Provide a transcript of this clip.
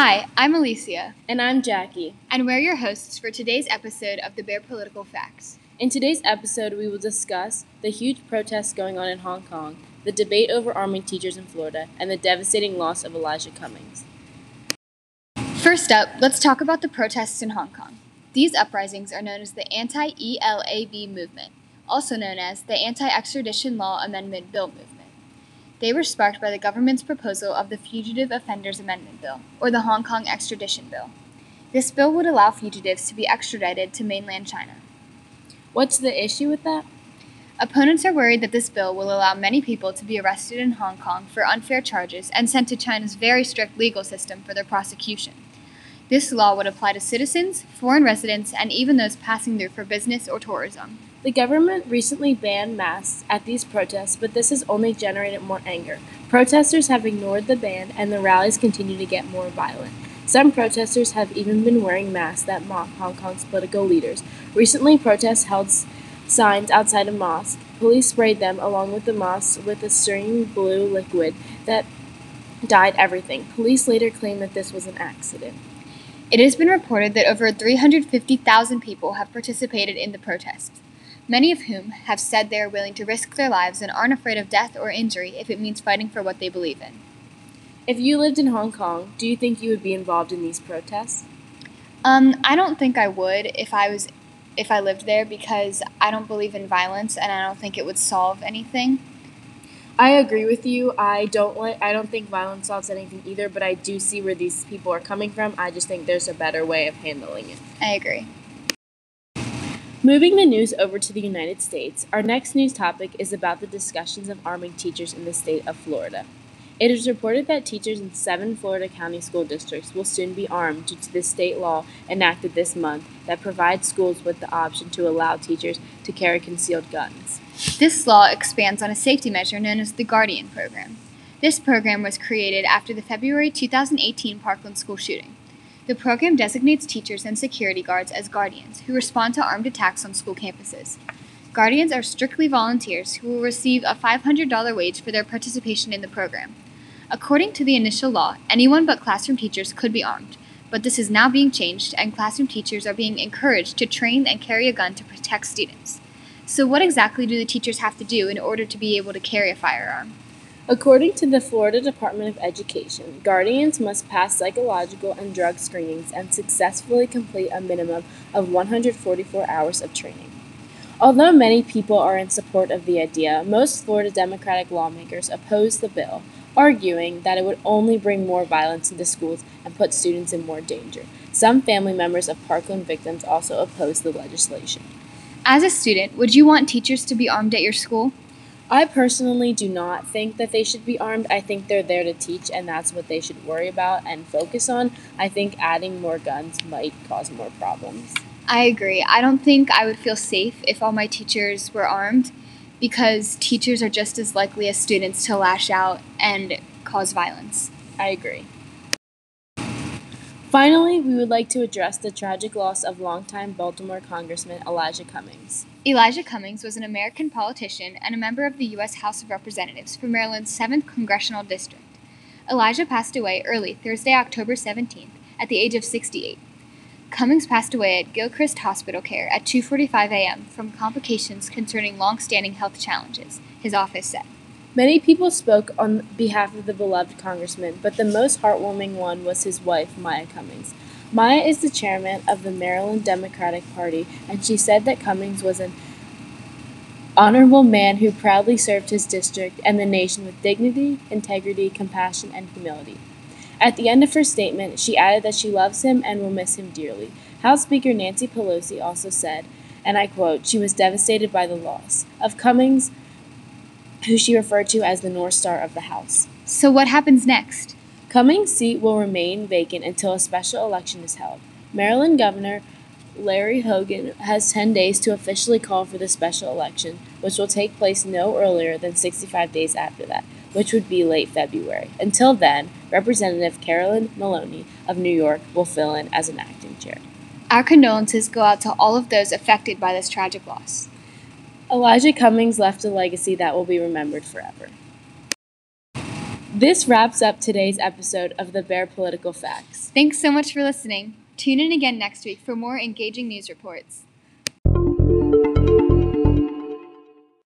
Hi, I'm Alicia, And I'm Jackie. and we're your hosts for today's episode of the Bare Political Facts. In today's episode, we will discuss the huge protests going on in Hong Kong, the debate over arming teachers in Florida, and the devastating loss of Elijah Cummings. First up, let's talk about the protests in Hong Kong. These uprisings are known as the Anti ELAB movement, also known as the Anti Extradition Law Amendment Bill movement. They were sparked by the government's proposal of the Fugitive Offenders Amendment Bill, or the Hong Kong Extradition Bill. This bill would allow fugitives to be extradited to mainland China. What's the issue with that? Opponents are worried that this bill will allow many people to be arrested in Hong Kong for unfair charges and sent to China's very strict legal system for their prosecution. This law would apply to citizens, foreign residents, and even those passing through for business or tourism. The government recently banned masks at these protests, but this has only generated more anger. Protesters have ignored the ban, and the rallies continue to get more violent. Some protesters have even been wearing masks that mock Hong Kong's political leaders. Recently, protests held signs outside a mosque. Police sprayed them along with the mosque with a stinging blue liquid that dyed everything. Police later claimed that this was an accident. It has been reported that over 350,000 people have participated in the protests, many of whom have said they are willing to risk their lives and aren't afraid of death or injury if it means fighting for what they believe in. If you lived in Hong Kong, do you think you would be involved in these protests? Um, I don't think I would if I was if I lived there because I don't believe in violence and I don't think it would solve anything. I agree with you. I don't like I don't think violence solves anything either, but I do see where these people are coming from. I just think there's a better way of handling it. I agree. Moving the news over to the United States, our next news topic is about the discussions of arming teachers in the state of Florida. It is reported that teachers in seven Florida county school districts will soon be armed due to the state law enacted this month that provides schools with the option to allow teachers to carry concealed guns. This law expands on a safety measure known as the Guardian Program. This program was created after the February 2018 Parkland school shooting. The program designates teachers and security guards as guardians who respond to armed attacks on school campuses. Guardians are strictly volunteers who will receive a $500 wage for their participation in the program. According to the initial law, anyone but classroom teachers could be armed, but this is now being changed and classroom teachers are being encouraged to train and carry a gun to protect students. So, what exactly do the teachers have to do in order to be able to carry a firearm? According to the Florida Department of Education, guardians must pass psychological and drug screenings and successfully complete a minimum of 144 hours of training. Although many people are in support of the idea, most Florida Democratic lawmakers oppose the bill, arguing that it would only bring more violence into schools and put students in more danger. Some family members of Parkland victims also oppose the legislation. As a student, would you want teachers to be armed at your school? I personally do not think that they should be armed. I think they're there to teach, and that's what they should worry about and focus on. I think adding more guns might cause more problems. I agree. I don't think I would feel safe if all my teachers were armed because teachers are just as likely as students to lash out and cause violence. I agree. Finally, we would like to address the tragic loss of longtime Baltimore Congressman Elijah Cummings. Elijah Cummings was an American politician and a member of the U.S. House of Representatives for Maryland's 7th Congressional District. Elijah passed away early Thursday, October 17th, at the age of 68. Cummings passed away at Gilchrist Hospice Care at 2:45 a.m. from complications concerning long-standing health challenges, his office said. Many people spoke on behalf of the beloved congressman, but the most heartwarming one was his wife, Maya Cummings. Maya is the chairman of the Maryland Democratic Party, and she said that Cummings was an honorable man who proudly served his district and the nation with dignity, integrity, compassion, and humility. At the end of her statement, she added that she loves him and will miss him dearly. House Speaker Nancy Pelosi also said, and I quote, she was devastated by the loss of Cummings, who she referred to as the North Star of the House. So what happens next? Cummings' seat will remain vacant until a special election is held. Maryland Governor Larry Hogan has 10 days to officially call for the special election, which will take place no earlier than 65 days after that, which would be late February. Until then, Representative Carolyn Maloney of New York will fill in as an acting chair. Our condolences go out to all of those affected by this tragic loss. Elijah Cummings left a legacy that will be remembered forever. This wraps up today's episode of the Bear Political Facts. Thanks so much for listening. Tune in again next week for more engaging news reports.